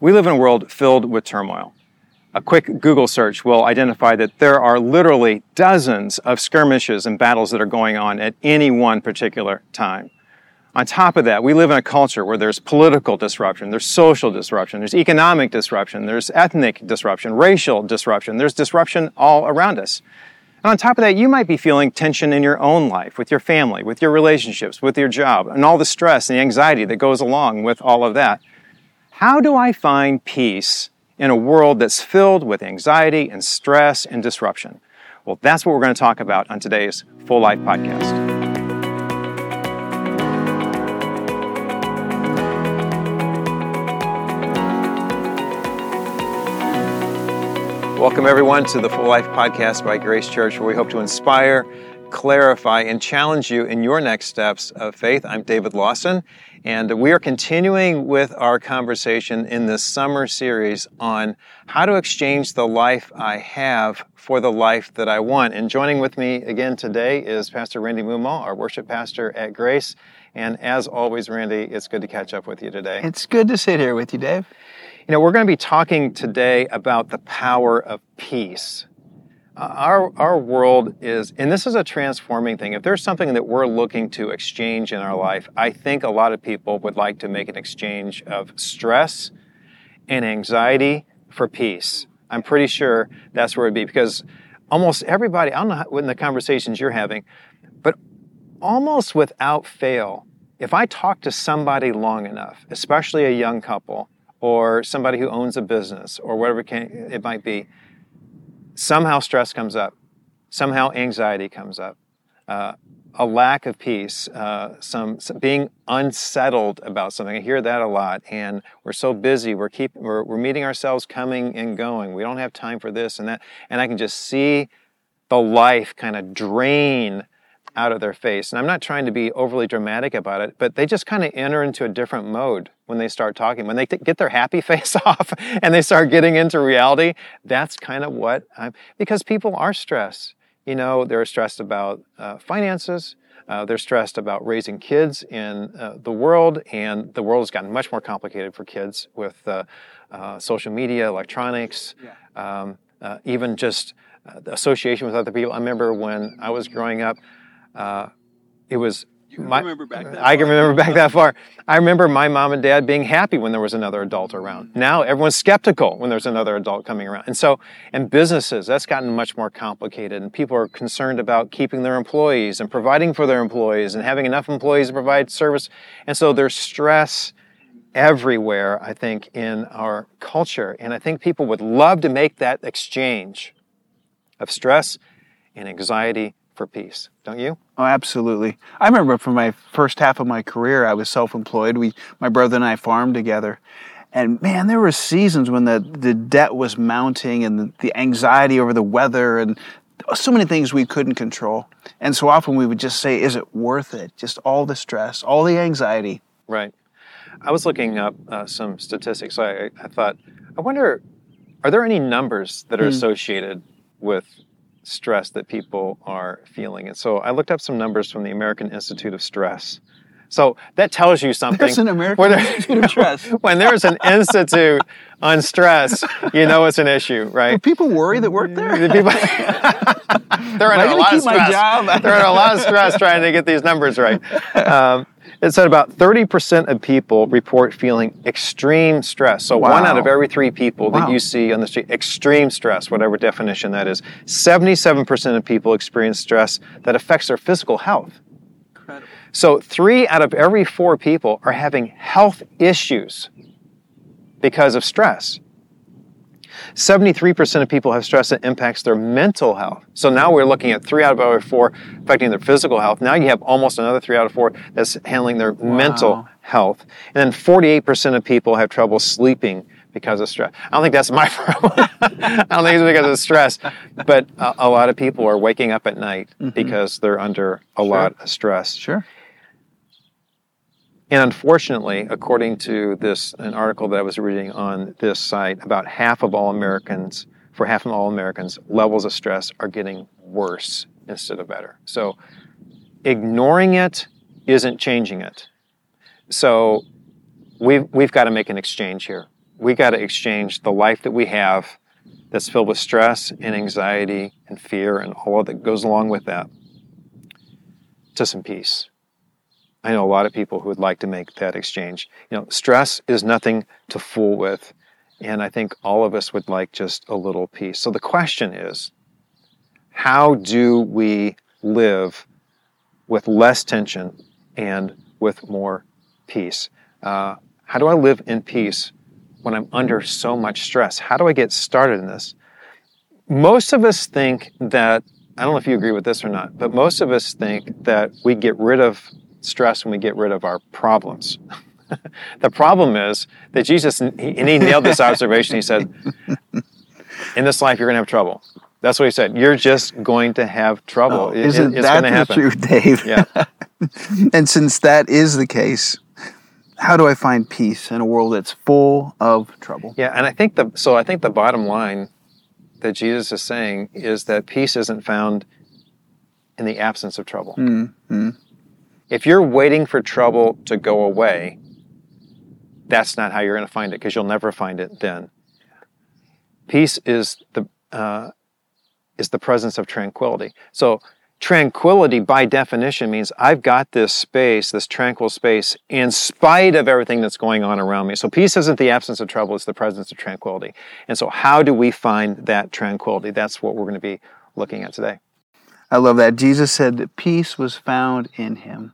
We live in a world filled with turmoil. A quick Google search will identify that there are literally dozens of skirmishes and battles that are going on at any one particular time. On top of that, we live in a culture where there's political disruption, there's social disruption, there's economic disruption, there's ethnic disruption, racial disruption, there's disruption all around us. And on top of that, you might be feeling tension in your own life, with your family, with your relationships, with your job, and all the stress and the anxiety that goes along with all of that. How do I find peace in a world that's filled with anxiety and stress and disruption? Well, that's what we're going to talk about on today's Full Life Podcast. Welcome, everyone, to the Full Life Podcast by Grace Church, where we hope to inspire, clarify, and challenge you in your next steps of faith. I'm David Lawson, and we are continuing with our conversation in this summer series on how to exchange the life I have for the life that I want. And joining with me again today is Pastor Randy Mumal, our worship pastor at Grace. And as always, Randy, it's good to catch up with you today. It's good to sit here with you, Dave. You know, we're going to be talking today about the power of peace. Our, our world is, and this is a transforming thing. If there's something that we're looking to exchange in our life, I think a lot of people would like to make an exchange of stress and anxiety for peace. I'm pretty sure that's where it'd be because almost everybody, I don't know how, in the conversations you're having, but almost without fail, if I talk to somebody long enough, especially a young couple, or somebody who owns a business or whatever it might be, somehow stress comes up, somehow anxiety comes up, uh, a lack of peace, uh, some, some, being unsettled about something. I hear that a lot, and we're so busy. We're keep we're, we're meeting ourselves coming and going. We don't have time for this and that, and I can just see the life kind of drain out of their face. And I'm not trying to be overly dramatic about it, but they just kind of enter into a different mode when they start talking. When they t- get their happy face off and they start getting into reality, that's kind of what I'm, because people are stressed. You know, they're stressed about uh, finances. Uh, they're stressed about raising kids in uh, the world, and the world has gotten much more complicated for kids with uh, uh, social media, electronics, yeah. um, uh, even just association with other people. I remember when I was growing up, uh, it was my, remember back that I can remember back that far. I remember my mom and dad being happy when there was another adult around. Mm-hmm. Now everyone's skeptical when there's another adult coming around. And so, and businesses, that's gotten much more complicated. And people are concerned about keeping their employees and providing for their employees and having enough employees to provide service. And so there's stress everywhere, I think, in our culture. And I think people would love to make that exchange of stress and anxiety for peace, don't you? Oh, absolutely. I remember for my first half of my career, I was self-employed. We, my brother and I farmed together. And man, there were seasons when the, the debt was mounting and the, the anxiety over the weather and so many things we couldn't control. And so often we would just say, is it worth it? Just all the stress, all the anxiety. Right. I was looking up uh, some statistics. I, I thought, I wonder, are there any numbers that are mm. associated with stress that people are feeling. And so I looked up some numbers from the American Institute of Stress. So that tells you something. There's an American there, Institute of Stress. when there's an institute on stress, you know it's an issue, right? Do people worry that work there? The people, they're under a lot of stress. they're under a lot of stress trying to get these numbers right. Um, it said about 30% of people report feeling extreme stress. So wow. one out of every three people wow. that you see on the street, extreme stress, whatever definition that is. 77% of people experience stress that affects their physical health. So three out of every four people are having health issues because of stress. 73% of people have stress that impacts their mental health. So now we're looking at three out of every four affecting their physical health. Now you have almost another three out of four that's handling their wow. mental health. And then 48% of people have trouble sleeping because of stress. I don't think that's my problem. I don't think it's because of stress, but a, a lot of people are waking up at night mm-hmm. because they're under a sure. lot of stress. Sure. And unfortunately, according to this an article that I was reading on this site, about half of all Americans, for half of all Americans, levels of stress are getting worse instead of better. So ignoring it isn't changing it. So we've we've got to make an exchange here. we got to exchange the life that we have that's filled with stress and anxiety and fear and all that goes along with that to some peace. I know a lot of people who would like to make that exchange. You know, stress is nothing to fool with, and I think all of us would like just a little peace. So the question is, how do we live with less tension and with more peace? Uh, how do I live in peace when I'm under so much stress? How do I get started in this? Most of us think that, I don't know if you agree with this or not, but most of us think that we get rid of stress when we get rid of our problems. the problem is that Jesus, and he nailed this observation. He said, In this life, you're going to have trouble. That's what he said. You're just going to have trouble. Oh, isn't it, that the truth, Dave? Yeah. and since that is the case, how do I find peace in a world that's full of trouble? Yeah, and I think the so I think the bottom line that Jesus is saying is that peace isn't found in the absence of trouble. Mm-hmm. If you're waiting for trouble to go away, that's not how you're going to find it because you'll never find it then. Peace is the uh, is the presence of tranquility. So tranquility by definition means I've got this space, this tranquil space, in spite of everything that's going on around me. So peace isn't the absence of trouble, it's the presence of tranquility. And so how do we find that tranquility? That's what we're going to be looking at today. I love that. Jesus said that peace was found in him.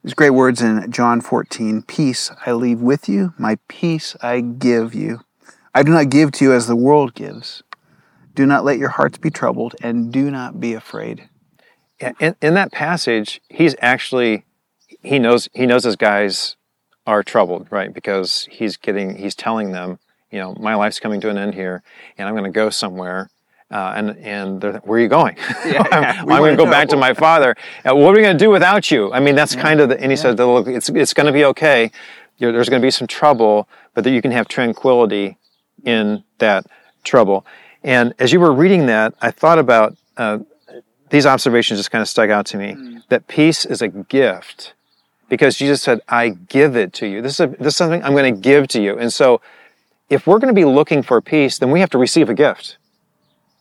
Yeah. There's great words in John 14. Peace I leave with you, my peace I give you. I do not give to you as the world gives. Do not let your hearts be troubled, and do not be afraid in, in that passage, he's actually he knows he knows his guys are troubled, right? Because he's getting he's telling them, you know, my life's coming to an end here, and I'm going to go somewhere. Uh, and and where are you going? Yeah, yeah. I'm, I'm going to go back to my father. Uh, what are we going to do without you? I mean, that's yeah. kind of the. And he said, "Look, it's it's going to be okay. You're, there's going to be some trouble, but that you can have tranquility in that trouble." And as you were reading that, I thought about uh, these observations just kind of stuck out to me mm. that peace is a gift because Jesus said, I give it to you. This is, a, this is something I'm going to give to you. And so, if we're going to be looking for peace, then we have to receive a gift.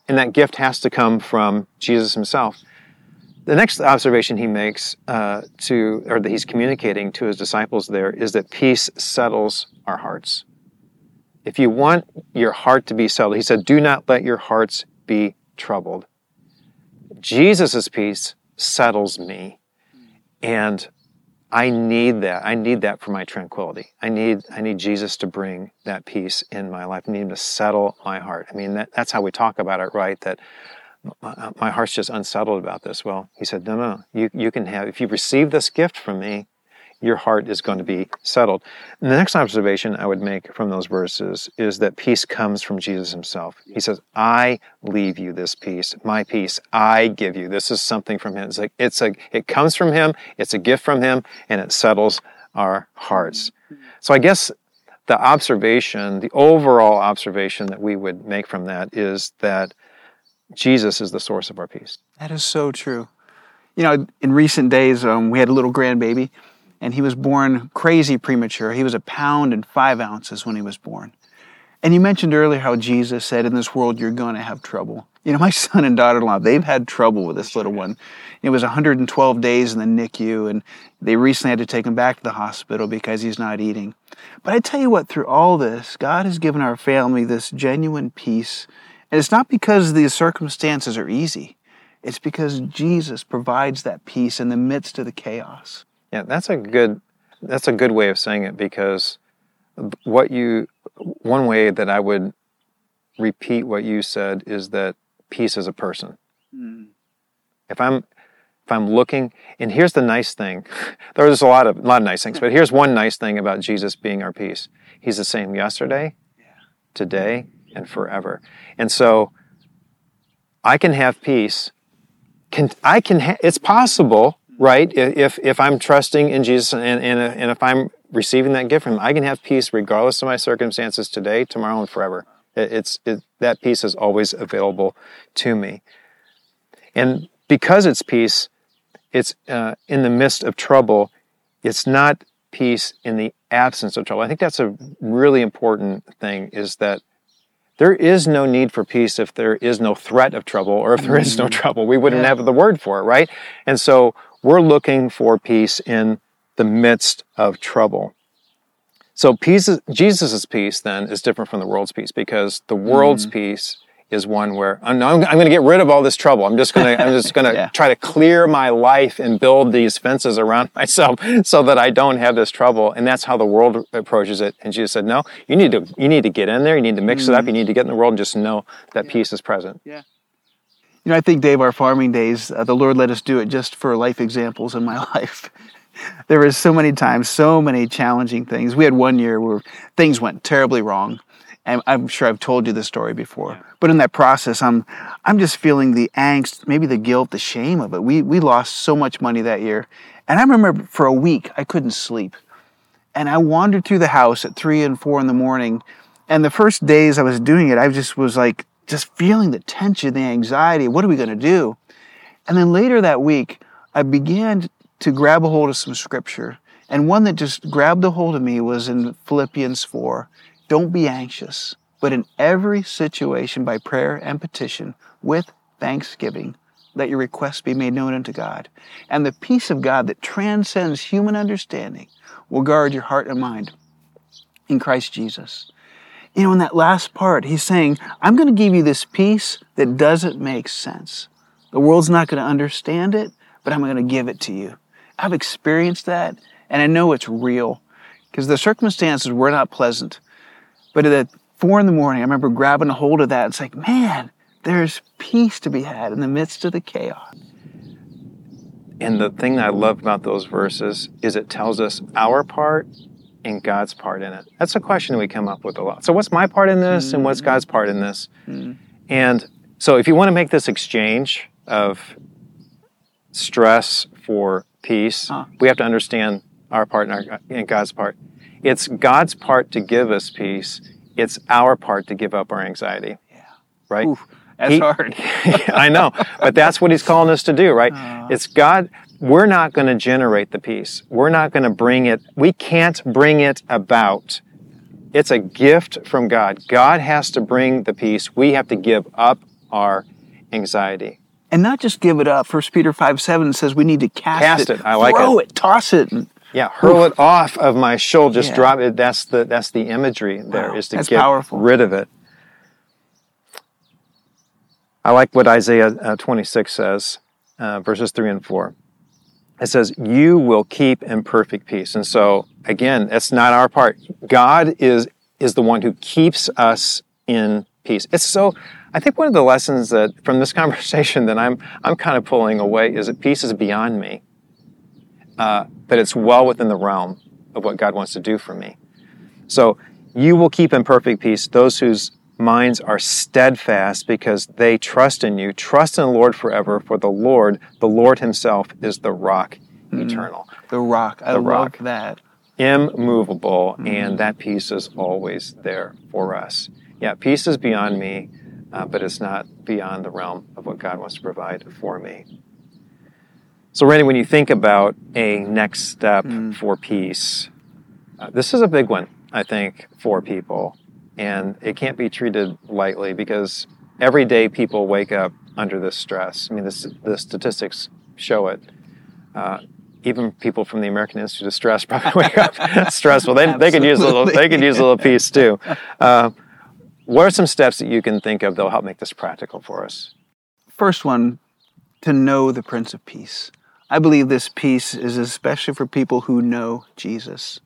And that gift has to come from Jesus himself. The next observation he makes uh, to, or that he's communicating to his disciples there, is that peace settles our hearts. If you want your heart to be settled, he said, do not let your hearts be troubled. Jesus' peace settles me. And I need that. I need that for my tranquility. I need, I need Jesus to bring that peace in my life. I need him to settle my heart. I mean, that, that's how we talk about it, right? That my, my heart's just unsettled about this. Well, he said, no, no, you, you can have, if you receive this gift from me, your heart is going to be settled. And the next observation I would make from those verses is that peace comes from Jesus himself. He says, I leave you this peace, my peace, I give you. This is something from him. It's like, it's a, it comes from him, it's a gift from him, and it settles our hearts. So I guess the observation, the overall observation that we would make from that is that Jesus is the source of our peace. That is so true. You know, in recent days, um, we had a little grandbaby and he was born crazy premature. He was a pound and five ounces when he was born. And you mentioned earlier how Jesus said, In this world, you're going to have trouble. You know, my son and daughter in law, they've had trouble with this little one. It was 112 days in the NICU, and they recently had to take him back to the hospital because he's not eating. But I tell you what, through all this, God has given our family this genuine peace. And it's not because the circumstances are easy, it's because Jesus provides that peace in the midst of the chaos. Yeah, that's a good that's a good way of saying it because what you one way that I would repeat what you said is that peace is a person. Mm. If I'm if I'm looking, and here's the nice thing. There's a lot of a lot of nice things, but here's one nice thing about Jesus being our peace. He's the same yesterday, today, and forever. And so I can have peace. Can I can ha- it's possible right? If, if I'm trusting in Jesus and, and, and if I'm receiving that gift from Him, I can have peace regardless of my circumstances today, tomorrow, and forever. it's it, that peace is always available to me, and because it's peace, it's uh, in the midst of trouble. It's not peace in the absence of trouble. I think that's a really important thing is that there is no need for peace if there is no threat of trouble or if there is no trouble. We wouldn't Yeah. have the word for it, right? And so we're looking for peace in the midst of trouble. So peace, is- Jesus' peace then is different from the world's peace because the world's mm. peace is one where I'm, I'm, going to get rid of all this trouble. I'm just going to I'm just going to Yeah. try to clear my life and build these fences around myself so that I don't have this trouble. And that's how the world approaches it. And Jesus said, "No, you need to you need to get in there. You need to mix it up. You mm. need to get in the world and just know that peace is present." You know, I think, Dave, our farming days, uh, the Lord let us do it just for life examples in my life. there was so many times, so many challenging things. We had one year where things went terribly wrong. And I'm sure I've told you this story before. But in that process, I'm, I'm just feeling the angst, maybe the guilt, the shame of it. We, we lost so much money that year. And I remember for a week, I couldn't sleep. And I wandered through the house at three and four in the morning. And the first days I was doing it, I just was like, just feeling the tension, the anxiety. What are we going to do? And then later that week, I began to grab a hold of some scripture. And one that just grabbed a hold of me was in Philippians 4. Don't be anxious, but in every situation by prayer and petition with thanksgiving, let your requests be made known unto God. And the peace of God that transcends human understanding will guard your heart and mind in Christ Jesus. You know, in that last part, he's saying, I'm going to give you this peace that doesn't make sense. The world's not going to understand it, but I'm going to give it to you. I've experienced that, and I know it's real because the circumstances were not pleasant. But at four in the morning, I remember grabbing a hold of that. It's like, man, there's peace to be had in the midst of the chaos. And the thing I love about those verses is it tells us our part and God's part in it. That's a question we come up with a lot. So, what's my part in this, and what's mm-hmm. God's part in this? Mm-hmm. And so, if you want to make this exchange of stress for peace, Huh. we have to understand our part and, our, and God's part. It's God's part to give us peace. It's our part to give up our anxiety. Yeah. Right? Oof, that's He- hard. I know, but that's what he's calling us to do, right? Uh-huh. It's God. We're not going to generate the peace. We're not going to bring it. We can't bring it about. It's a gift from God. God has to bring the peace. We have to give up our anxiety. And not just give it up. First Peter 5 7 says we need to cast, Cast it. I like it. throw it. toss it. Yeah, hurl it off of my shoulder. Just Yeah. drop it. That's the that's the imagery there Wow, is to that's get powerful. rid of it. I like what Isaiah uh, 26 says, uh, verses 3 and 4. It says, You will keep in perfect peace. And so, again, that's not our part. God is, is the one who keeps us in peace. It's so, I think one of the lessons that from this conversation that I'm, I'm kind of pulling away is that peace is beyond me, uh, it's well within the realm of what God wants to do for me. So, you will keep in perfect peace those whose minds are steadfast because they trust in you. Trust in the Lord forever, for the Lord, the Lord Himself, is the rock eternal, the rock. I The love rock. that. immovable, and that peace is always there for us. Yeah, peace is beyond me, uh, but it's not beyond the realm of what God wants to provide for me. So, Randy, when you think about a next step for peace, uh, this is a big one, I think, for people. And it can't be treated lightly because every day people wake up under this stress. I mean, this, the statistics show it. Uh, even people from the American Institute of Stress probably wake up stressful. They, they could use a little. They could use a little peace too. Uh, what are some steps that you can think of that'll help make this practical for us? First one, to know the Prince of Peace. I believe this peace is especially for people who know Jesus.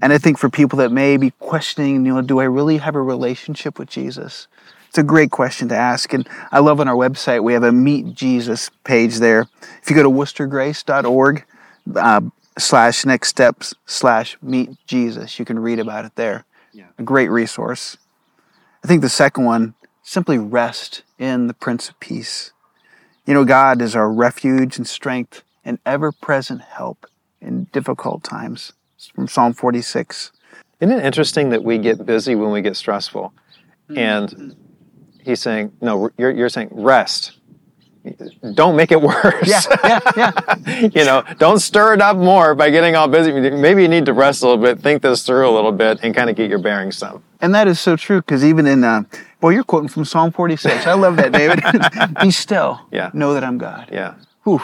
And I think for people that may be questioning, you know, do I really have a relationship with Jesus? It's a great question to ask. And I love on our website, we have a Meet Jesus page there. If you go to woostergrace.org uh, slash next steps slash meet Jesus, you can read about it there. Yeah. A great resource. I think the second one, simply rest in the Prince of Peace. You know, God is our refuge and strength and ever present help in difficult times. It's from Psalm 46. Isn't it interesting that we get busy when we get stressful? And he's saying, no, you're, you're saying rest. don't make it worse. Yeah, yeah, yeah. you know, don't stir it up more by getting all busy. Maybe you need to rest a little bit, think this through a little bit, and kind of get your bearings some. And that is so true because even in, uh, well, you're quoting from Psalm 46. I love that, David. Be still. Yeah. Know that I'm God. Yeah. Whew.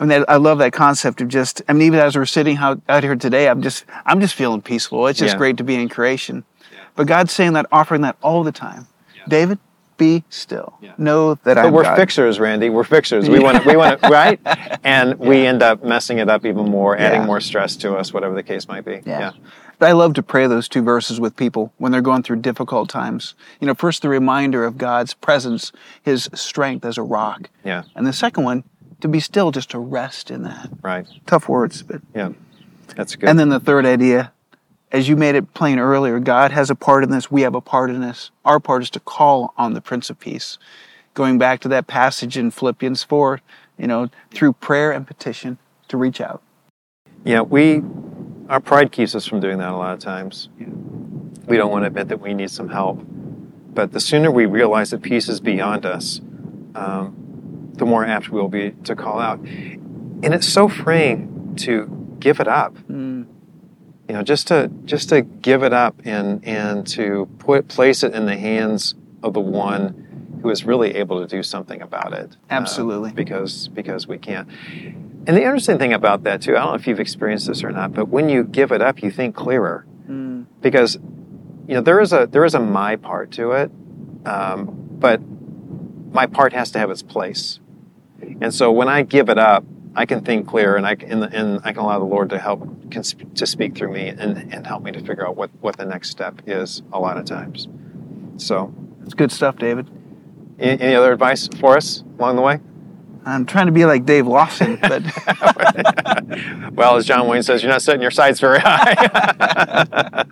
I mean, I love that concept of just. I mean, even as we're sitting out, out here today, I'm just, I'm just feeling peaceful. It's just Yeah. great to be in creation. But God's saying that, offering that all the time. David, be still. Yeah. Know that But I'm we're God. fixers, Randy. We're fixers. We want to, we want to, right? And we end up messing it up even more, adding Yeah. more stress to us, whatever the case might be. Yeah. But I love to pray those two verses with people when they're going through difficult times. You know, first the reminder of God's presence, His strength as a rock, Yeah. and the second one to be still, just to rest in that. Right. Tough words, but Yeah. That's good. And then the third idea, as you made it plain earlier, God has a part in this. We have a part in this. Our part is to call on the Prince of Peace. Going back to that passage in Philippians 4, you know, through prayer and petition to reach out. Yeah, we our pride keeps us from doing that a lot of times. We don't want to admit that we need some help. But the sooner we realize that peace is beyond us, um, the more apt we will be to call out. And it's so freeing to give it up. Mm. You know, just to just to give it up and and to put place it in the hands of the one who is really able to do something about it. uh, Absolutely. because because we can't. And the interesting thing about that too, I don't know if you've experienced this or not, but when you give it up, you think clearer Mm. because you know there is a there is a my part to it, um, but my part has to have its place. And so when I give it up, I can think clear, and I can, and, and I can allow the Lord to help can, sp- to speak through me and, and help me to figure out what what the next step is. A lot of times. So, It's good stuff, David. any, any other advice for us along the way? I'm trying to be like Dave Lawson, but well, as John Wayne says, you're not setting your sights very high.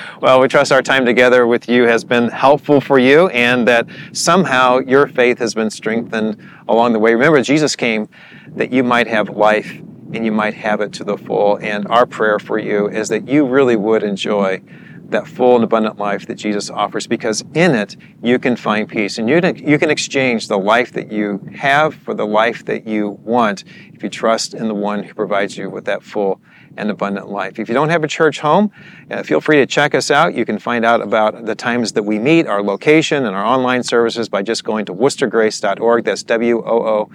well, we trust our time together with you has been helpful for you and that somehow your faith has been strengthened along the way. Remember, Jesus came that you might have life and you might have it to the full. And our prayer for you is that you really would enjoy that full and abundant life that Jesus offers because in it you can find peace and you can, you can exchange the life that you have for the life that you want if you trust in the one who provides you with that full and abundant life. If you don't have a church home, uh, feel free to check us out. You can find out about the times that we meet, our location, and our online services by just going to woostergrace.org. That's W O O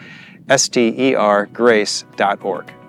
S T E R grace.org.